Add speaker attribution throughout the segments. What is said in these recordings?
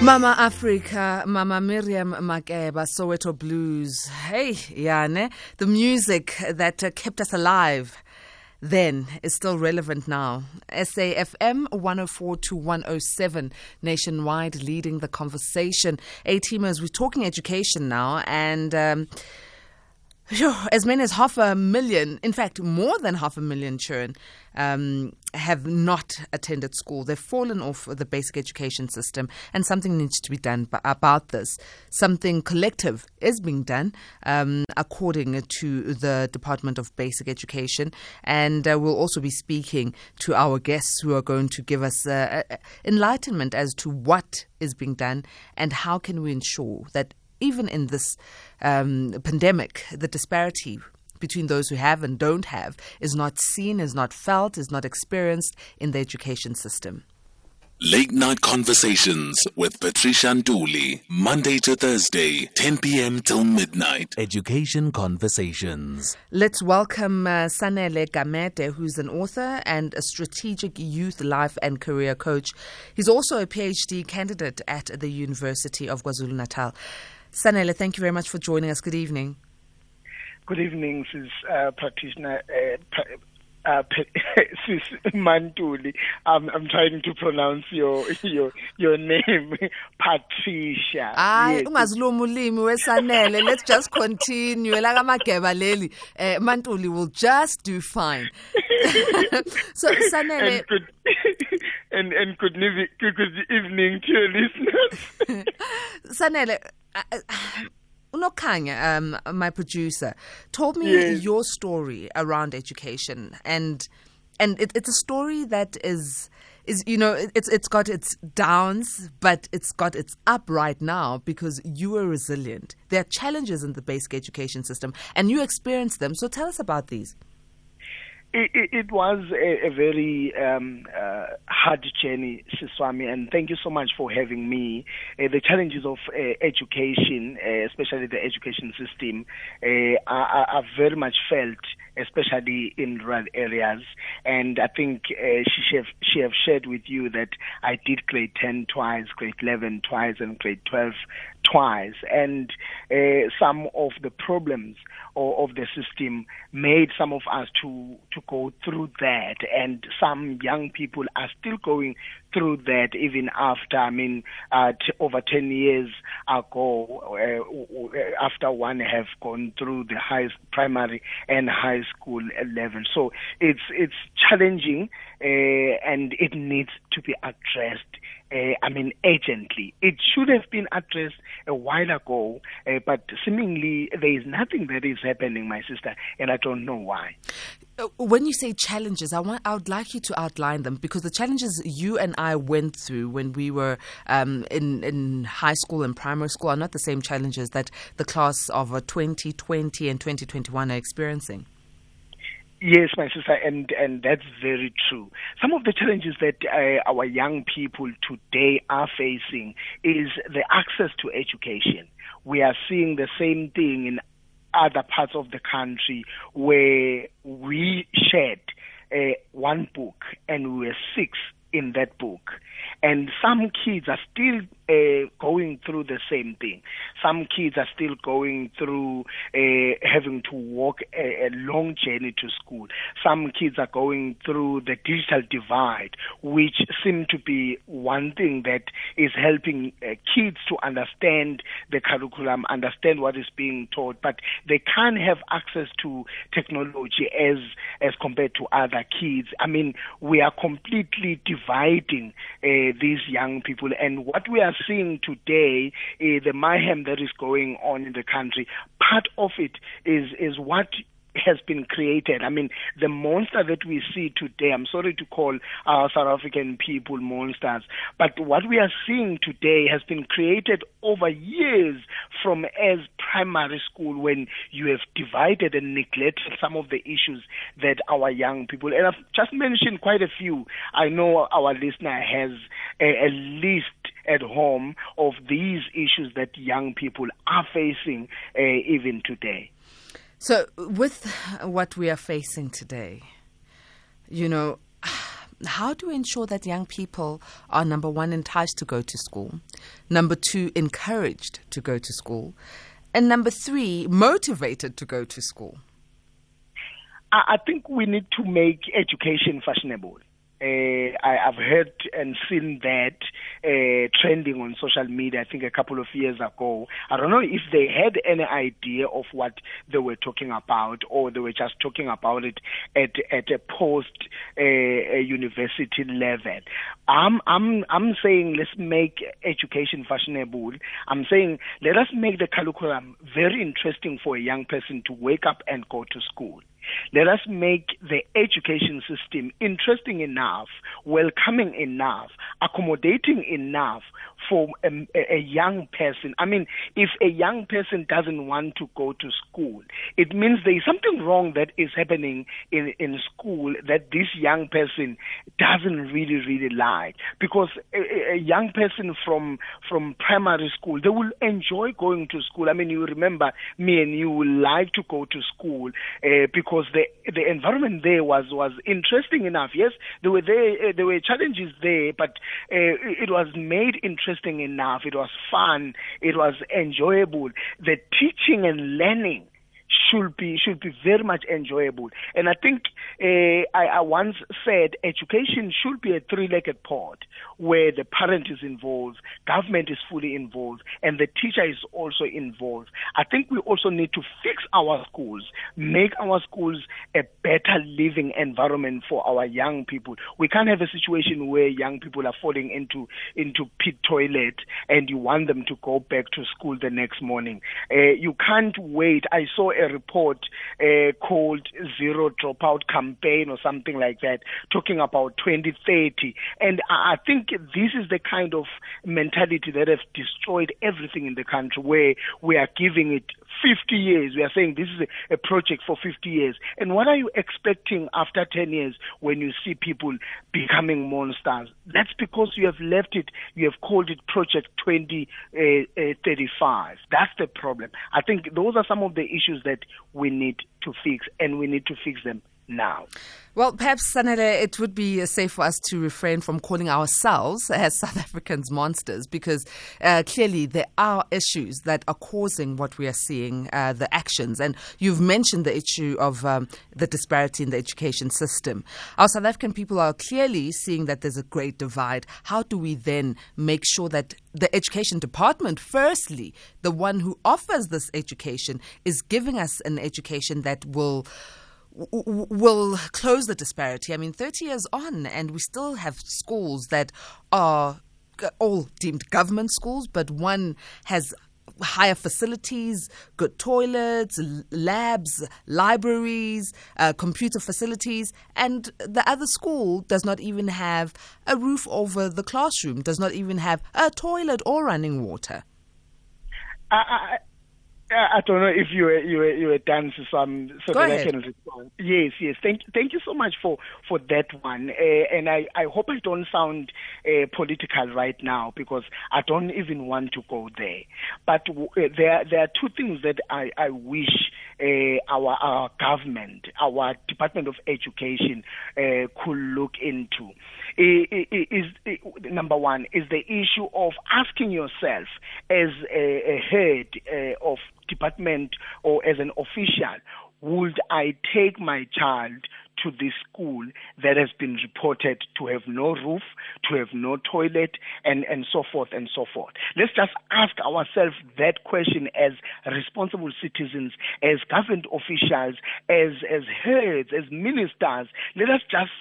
Speaker 1: Mama Africa, Mama Miriam Makeba, Soweto Blues. Hey, Yane, the music that uh, kept us alive then is still relevant now. SAFM 104 to 107 nationwide leading the conversation. A teamers, we're talking education now and. Um, as many as half a million, in fact, more than half a million children um, have not attended school. They've fallen off the basic education system, and something needs to be done about this. Something collective is being done, um, according to the Department of Basic Education. And uh, we'll also be speaking to our guests who are going to give us uh, enlightenment as to what is being done and how can we ensure that even in this um, pandemic, the disparity between those who have and don't have is not seen, is not felt, is not experienced in the education system.
Speaker 2: Late Night Conversations with Patricia Nduli, Monday to Thursday, 10 p.m. till midnight. Education Conversations.
Speaker 1: Let's welcome uh, Sanele Gamede, who's an author and a strategic youth life and career coach. He's also a PhD candidate at the University of KwaZulu Natal. Sanele, thank you very much for joining us. Good evening.
Speaker 3: Good evening, Sis uh, Practitioner. Uh, uh, Sis Mantuli. I'm, I'm trying to pronounce your your your name, Patricia.
Speaker 1: Hayi ungaziluma ulimi wesanele. Let's just continue. Like amageba leli. Uh, Mantuli will just do fine. so Sanele.
Speaker 3: And good, and, and good, good, good evening to your listeners.
Speaker 1: Sanele. Unokanya, um, my producer, told me yes. your story around education, and and it, it's a story that is is you know it's it's got its downs, but it's got its up right now because you are resilient. There are challenges in the basic education system, and you experience them. So tell us about these.
Speaker 3: It, it, was a, a very um, uh, hard journey, Siswami, and thank you so much for having me. Uh, the challenges of uh, education, uh, especially the education system, uh, are, are, very much felt, especially in rural areas. And I think uh, she have, she have shared with you that I did grade 10 twice, grade 11 twice, and grade 12 twice. And some of the problems of the system made some of us to to go through that, and some young people are still going through that even after. I mean, uh, t- over ten years ago, uh, after one have gone through the high primary and high school level. So it's it's challenging, uh, and it needs to be addressed uh, I mean, urgently. It should have been addressed a while ago, uh, but seemingly there is nothing that is happening, my sister, and I don't know why.
Speaker 1: Uh, when you say challenges, I want I would like you to outline them because the challenges you and I went through when we were um, in in high school and primary school are not the same challenges that the class of 2020 and 2021 are experiencing.
Speaker 3: Yes, my sister, and and that's very true. Some of the challenges that uh, our young people today are facing is the access to education. We are seeing the same thing in other parts of the country where we shared uh, one book and we were six in that book. And some kids are still uh, going through the same thing. Some kids are still going through uh, having to walk a, a, long journey to school. Some kids are going through the digital divide, which seem to be one thing that is helping uh, kids to understand the curriculum, understand what is being taught, but they can't have access to technology as as compared to other kids. I mean, we are completely dividing these young people, and what we are seeing today, uh, the mayhem that is going on in the country, part of it is is what has been created. I mean, the monster that we see today, I'm sorry to call our South African people monsters, but what we are seeing today has been created over years from as primary school when you have divided and neglected some of the issues that our young people, and I've just mentioned quite a few. I know our listener has a, a list at home of these issues that young people are facing uh, even today.
Speaker 1: So, with what we are facing today, you know, how do we ensure that young people are number one enticed to go to school, number two encouraged to go to school, and number three motivated to go to school?
Speaker 3: I think we need to make education fashionable. Uh, I, have heard and seen that uh, trending on social media, I think a couple of years ago. I don't know if they had any idea of what they were talking about or they were just talking about it at, at a post uh, university level. I'm, I'm, I'm saying let's make education fashionable. I'm saying let us make the curriculum very interesting for a young person to wake up and go to school. Let us make the education system interesting enough, welcoming enough, accommodating enough for a, a, young person. I mean, if a young person doesn't want to go to school, it means there is something wrong that is happening in, in school that this young person doesn't really, really like. Because a, a young person from, from primary school, they will enjoy going to school. I mean, you remember me and you will like to go to school uh, because the, the environment there was, was interesting enough. Yes, there were, there, uh, there were challenges there, but uh, it was made interesting interesting enough. It was fun. It was enjoyable. The teaching and learning should be should be very much enjoyable. And I think uh, I, I, once said education should be a three-legged pot where the parent is involved, government is fully involved, and the teacher is also involved. I think we also need to fix our schools, make our schools a better living environment for our young people. We can't have a situation where young people are falling into into pit toilet and you want them to go back to school the next morning. Uh, you can't wait. I saw a report uh, called Zero Dropout Campaign or something like that, talking about 2030. And I think this is the kind of mentality that has destroyed everything in the country, where we are giving it 50 years. We are saying this is a, a, project for 50 years. And what are you expecting after 10 years when you see people becoming monsters? That's because you have left it, you have called it Project 2035. Uh, uh, That's the problem. I think those are some of the issues that we need to fix, and we need to fix them now.
Speaker 1: Well, perhaps, Sanele, it would be safe for us to refrain from calling ourselves as South Africans monsters because uh, clearly there are issues that are causing what we are seeing, uh, the actions. And you've mentioned the issue of um, the disparity in the education system. Our South African people are clearly seeing that there's a great divide. How do we then make sure that the education department, firstly, the one who offers this education, is giving us an education that will will close the disparity. I mean, 30 years on, and we still have schools that are all deemed government schools, but one has higher facilities, good toilets, labs, libraries, uh, computer facilities, and the other school does not even have a roof over the classroom, does not even have a toilet or running water.
Speaker 3: I don't know if you were you were you were done some so
Speaker 1: Go
Speaker 3: that
Speaker 1: ahead.
Speaker 3: I can respond. Yes, yes. Thank thank you so much for for that one. Uh, and I I hope I don't sound uh, political right now because I don't even want to go there. But uh, there there are two things that I I wish uh, our our government, our Department of Education, uh, could look into. Is, is, number one is the issue of asking yourself as a, a head uh, of department or as an official, would I take my child to this school that has been reported to have no roof, to have no toilet, and, and so forth and so forth. Let's just ask ourselves that question as responsible citizens, as government officials, as, as heads, as ministers. Let us just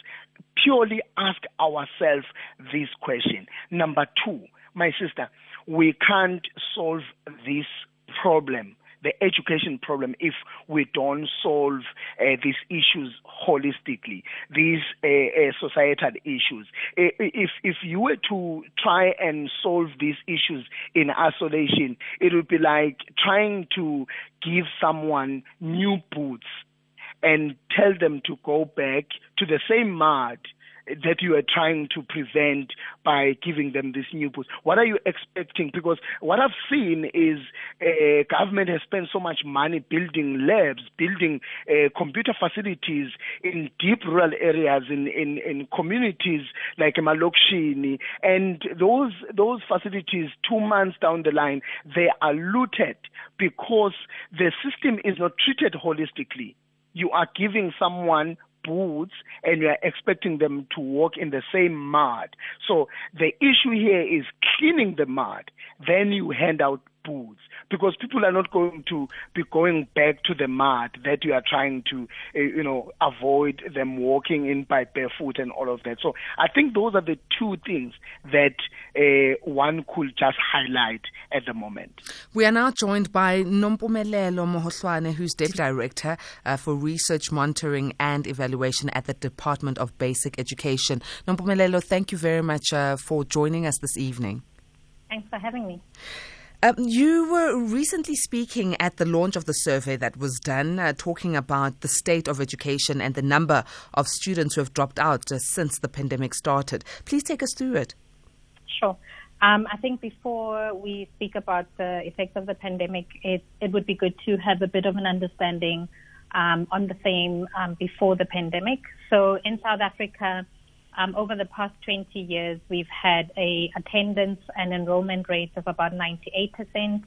Speaker 3: purely ask ourselves this question. Number two, my sister, we can't solve this problem the education problem if we don't solve uh, these issues holistically, these uh, uh, societal issues. If if you were to try and solve these issues in isolation, it would be like trying to give someone new boots and tell them to go back to the same mud that you are trying to prevent by giving them this new boost? What are you expecting? Because what I've seen is uh, government has spent so much money building labs, building uh, computer facilities in deep rural areas, in, in, in communities like Malokshini, and those those facilities two months down the line they are looted because the system is not treated holistically you are giving someone boots and you are expecting them to walk in the same mud. So the issue here is cleaning the mud. Then you hand out boots because people are not going to be going back to the mud that you are trying to, uh, you know, avoid them walking in by barefoot and all of that. So I think those are the two things that uh, one could just highlight at the moment.
Speaker 1: We are now joined by Nompumelelo Mohohlwane, who's Deputy Director uh, for Research Monitoring and Evaluation at the Department of Basic Education. Nompumelelo, thank you very much uh, for joining us this evening.
Speaker 4: Thanks for having me.
Speaker 1: Um, you were recently speaking at the launch of the survey that was done, uh, talking about the state of education and the number of students who have dropped out uh, since the pandemic started. Please take us through it.
Speaker 4: Sure. Um, I think before we speak about the effects of the pandemic, it, it would be good to have a bit of an understanding um, on the theme um, before the pandemic. So in South Africa, um, over the past 20 years, we've had a attendance and enrollment rate of about 98%.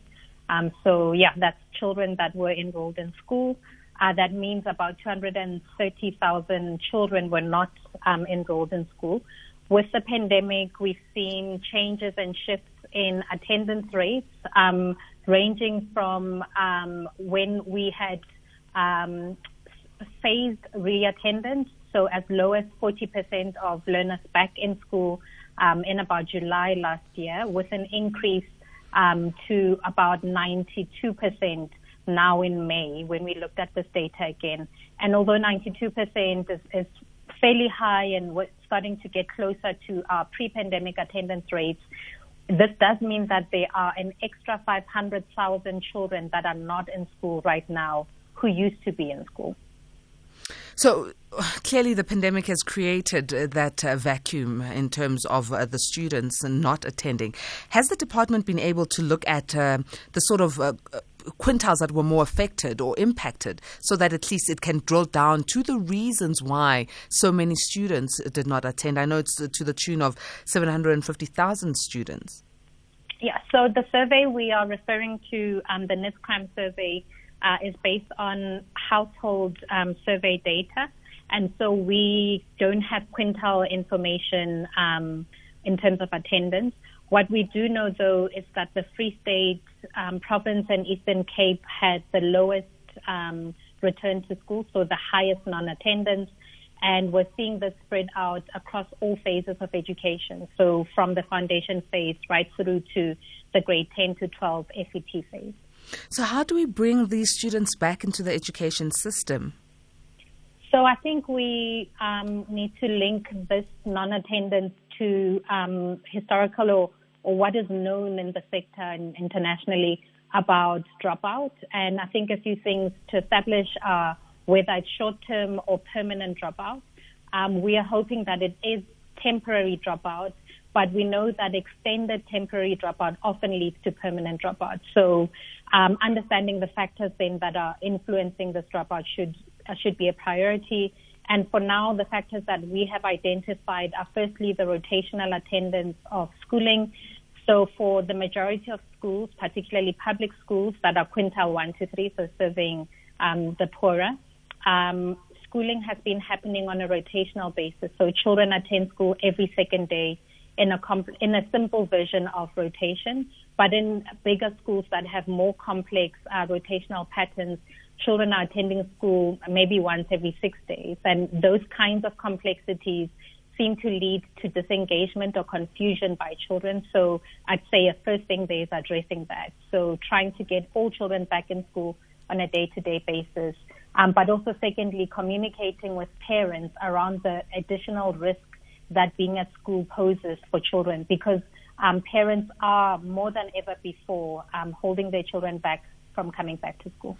Speaker 4: Um, so yeah, that's children that were enrolled in school. Uh, that means about 230,000 children were not um, enrolled in school. With the pandemic, we've seen changes and shifts in attendance rates, um, ranging from um, when we had um, phased reattendance so as low as 40% of learners back in school um, in about July last year, with an increase um, to about 92% now in May when we looked at this data again. And although 92% is, is fairly high and we're starting to get closer to our pre-pandemic attendance rates, this does mean that there are an extra 500,000 children that are not in school right now who used to be in school.
Speaker 1: So clearly, the pandemic has created uh, that uh, vacuum in terms of uh, the students not attending. Has the department been able to look at uh, the sort of uh, uh, quintiles that were more affected or impacted so that at least it can drill down to the reasons why so many students did not attend? I know it's to the tune of 750,000 students.
Speaker 4: Yeah, so the survey we are referring to, um, the NIDS-CRAM survey, uh, is based on household um, survey data. And so we don't have quintile information um, in terms of attendance. What we do know, though, is that the Free State um, province and Eastern Cape had the lowest um, return to school, so the highest non-attendance. And we're seeing this spread out across all phases of education. So from the foundation phase right through to the grade 10 to 12 FET phase.
Speaker 1: So, how do we bring these students back into the education system?
Speaker 4: So, I think we um, need to link this non attendance to um, historical or, or what is known in the sector and internationally about dropout. And I think a few things to establish are whether it's short term or permanent dropout. Um, we are hoping that it is temporary dropout but we know that extended temporary dropout often leads to permanent dropout. So, um, understanding the factors then that are influencing this dropout should uh, should be a priority. And for now, the factors that we have identified are firstly the rotational attendance of schooling. So, for the majority of schools, particularly public schools that are quintile one to three, so serving um, the poorer, um, schooling has been happening on a rotational basis. So, children attend school every second day in a comp- in a simple version of rotation. But in bigger schools that have more complex uh, rotational patterns, children are attending school maybe once every six days, and those kinds of complexities seem to lead to disengagement or confusion by children. So I'd say a first thing there is addressing that. So trying to get all children back in school on a day-to-day basis. Um, but also secondly, communicating with parents around the additional risk that being at school poses for children because um, parents are more than ever before um, holding their children back from coming back to school.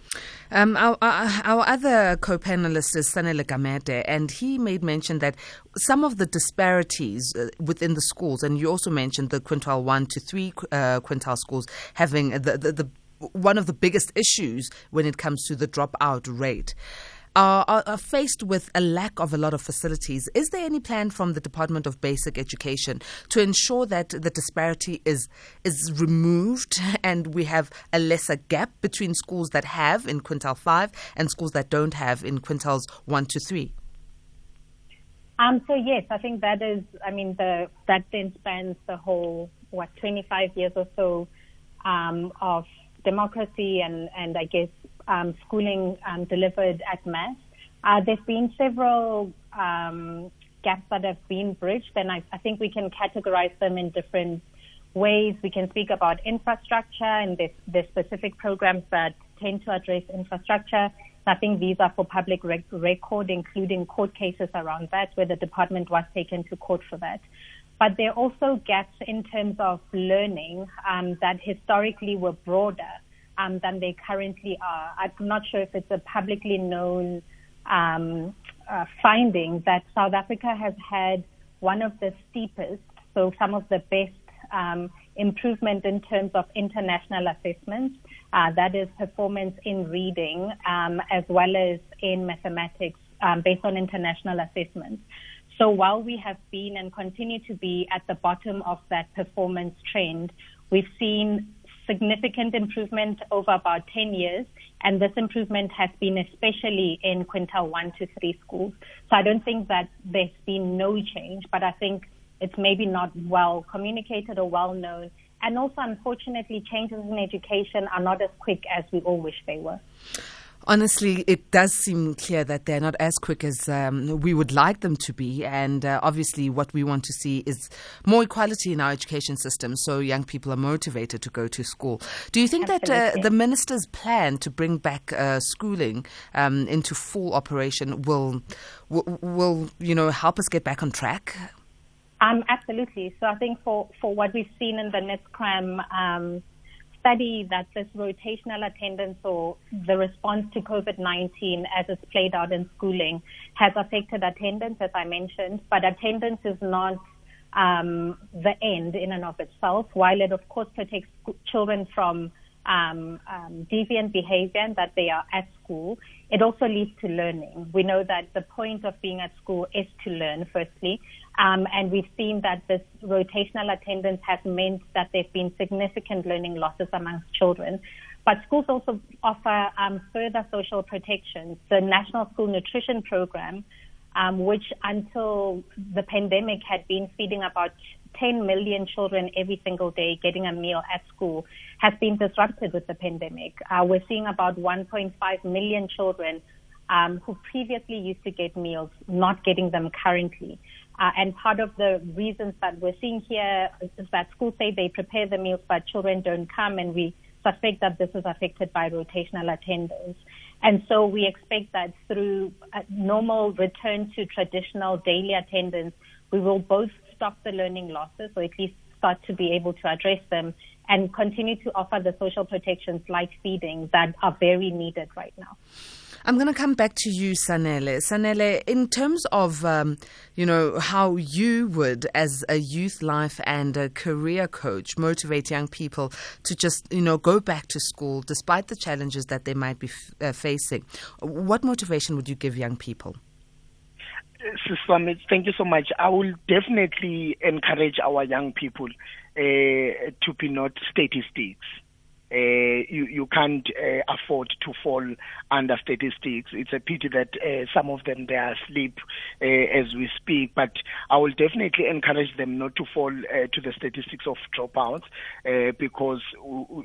Speaker 1: Um, our, our, other co-panelist is Sanele Gamede, and he made mention that some of the disparities uh, within the schools, and you also mentioned the quintile one to three uh, quintile schools having the, the, the one of the biggest issues when it comes to the dropout rate are, are, are, faced with a lack of a lot of facilities. Is there any plan from the Department of Basic Education to ensure that the disparity is is removed and we have a lesser gap between schools that have in quintile five and schools that don't have in quintiles one to three?
Speaker 4: Um, so yes, I think that is. I mean, the that then spans the whole what 25 years or so um, of democracy and and I guess um, schooling um, delivered at mass. Uh, there's been several um, gaps that have been bridged, and I, I, think we can categorize them in different ways. We can speak about infrastructure, and there's, specific programs that tend to address infrastructure. I think these are for public rec- record, including court cases around that, where the department was taken to court for that. But there are also gaps in terms of learning um, that historically were broader um, than they currently are. I'm not sure if it's a publicly known um, uh, finding that South Africa has had one of the steepest, so some of the best um, improvement in terms of international assessments. Uh, that is performance in reading um, as well as in mathematics um, based on international assessments. So while we have been and continue to be at the bottom of that performance trend, we've seen significant improvement over about 10 years, and this improvement has been especially in quintile 1 to 3 schools. So I don't think that there's been no change, but I think it's maybe not well communicated or well known. And also, unfortunately, changes in education are not as quick as we all wish they were.
Speaker 1: Honestly, it does seem clear that they're not as quick as um, we would like them to be. And uh, obviously, what we want to see is more equality in our education system so young people are motivated to go to school. Do you think Absolutely. that uh, the minister's plan to bring back uh, schooling um, into full operation will, will, will, you know, help us get back on track?
Speaker 4: Um, absolutely. So I think for, for what we've seen in the NIDS-CRAM um, study that this rotational attendance or the response to COVID-19 as it's played out in schooling has affected attendance, as I mentioned, but attendance is not um, the end in and of itself. While it, of course, protects children from um, um, deviant behavior that they are at school, it also leads to learning. We know that the point of being at school is to learn, firstly, um, and we've seen that this rotational attendance has meant that there have been significant learning losses amongst children. But schools also offer um, further social protections. The National School Nutrition Program, um, which until the pandemic had been feeding about 10 million children every single day getting a meal at school, has been disrupted with the pandemic. Uh, we're seeing about 1.5 million children um, who previously used to get meals not getting them currently. Uh, and part of the reasons that we're seeing here is that schools say they prepare the meals, but children don't come, and we suspect that this is affected by rotational attendance. And so we expect that through a normal return to traditional daily attendance, we will both stop the learning losses, or at least start to be able to address them, and continue to offer the social protections like feeding that are very needed right now.
Speaker 1: I'm going to come back to you, Sanele. Sanele, in terms of, um, you know, how you would, as a youth life and a career coach, motivate young people to just, you know, go back to school despite the challenges that they might be f- uh, facing. What motivation would you give young people?
Speaker 3: Swami, thank you so much. I will definitely encourage our young people uh, to be not statistics. Uh, you, you can't uh, afford to fall under statistics. It's a pity that uh, some of them they are asleep uh, as we speak, but I will definitely encourage them not to fall uh, to the statistics of dropouts uh, because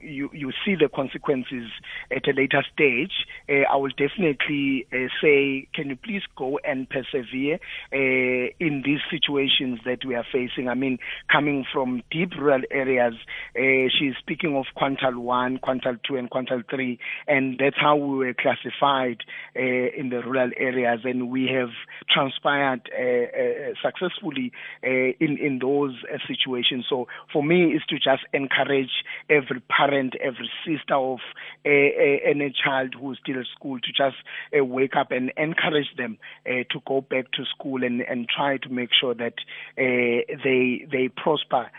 Speaker 3: you you see the consequences at a later stage. I will definitely say, can you please go and persevere in these situations that we are facing? I mean, coming from deep rural areas, she's speaking of quintile one one, quintile two, and quantile three, and that's how we were classified uh, in the rural areas, and we have transpired uh, uh, successfully uh, in in those uh, situations. So for me, is to just encourage every parent, every sister of any child who's still at school to just wake up and encourage them to go back to school and and try to make sure that they they prosper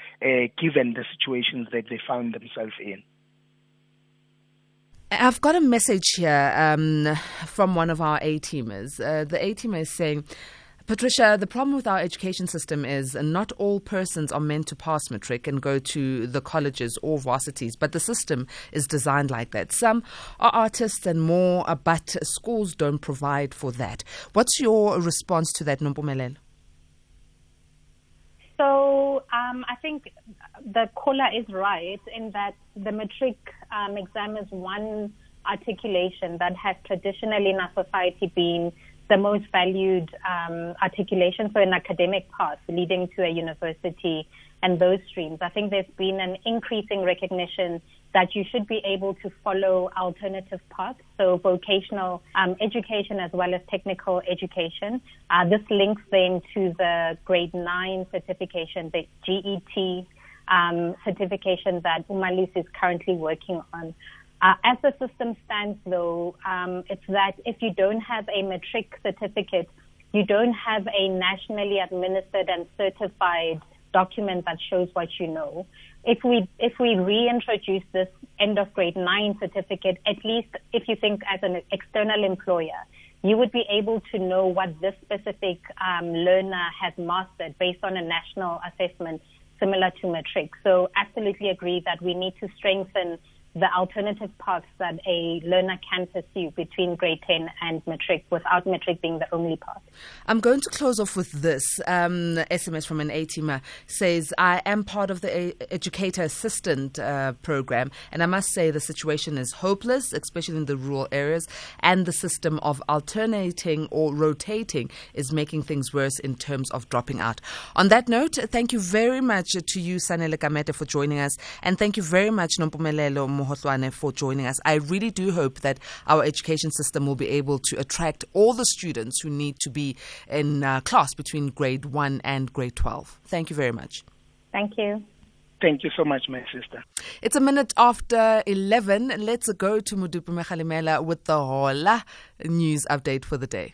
Speaker 3: given the situations that they found themselves in.
Speaker 1: I've got a message here um, from one of our A teamers. Uh, the A teamer is saying, Patricia, the problem with our education system is not all persons are meant to pass matric and go to the colleges or varsities, but the system is designed like that. Some are artists and more, uh, but schools don't provide for that. What's your response to that, Nompumelelo?
Speaker 4: So um, I think the caller is right in that the matric um, exam is one articulation that has traditionally in our society been the most valued um, articulation for an academic path leading to a university and those streams. I think there's been an increasing recognition that you should be able to follow alternative paths, so vocational um, education as well as technical education. Uh, this links then to the grade 9 certification, the GET um, certification that Umalusi is currently working on. Uh, as the system stands, though, um, it's that if you don't have a matric certificate, you don't have a nationally administered and certified document that shows what you know. If we if we reintroduce this end of grade nine certificate, at least if you think as an external employer, you would be able to know what this specific um, learner has mastered based on a national assessment similar to matric. So absolutely agree that we need to strengthen the alternative paths that a learner can pursue between grade 10 and matric without matric being the only path.
Speaker 1: I'm going to close off with this. Um, SMS from an ATMA says, I am part of the Educator Assistant uh, program, and I must say the situation is hopeless, especially in the rural areas, and the system of alternating or rotating is making things worse in terms of dropping out. On that note, thank you very much to you, Sanele Gamede, for joining us, and thank you very much, Nompumelelo Mohohlwane for joining us. I really do hope that our education system will be able to attract all the students who need to be in uh, class between grade 1 and grade 12. Thank you very much.
Speaker 4: Thank you.
Speaker 3: Thank you so much, my sister.
Speaker 1: It's a minute after 11. Let's go to Modupi Mekhalimela with the Hola news update for the day.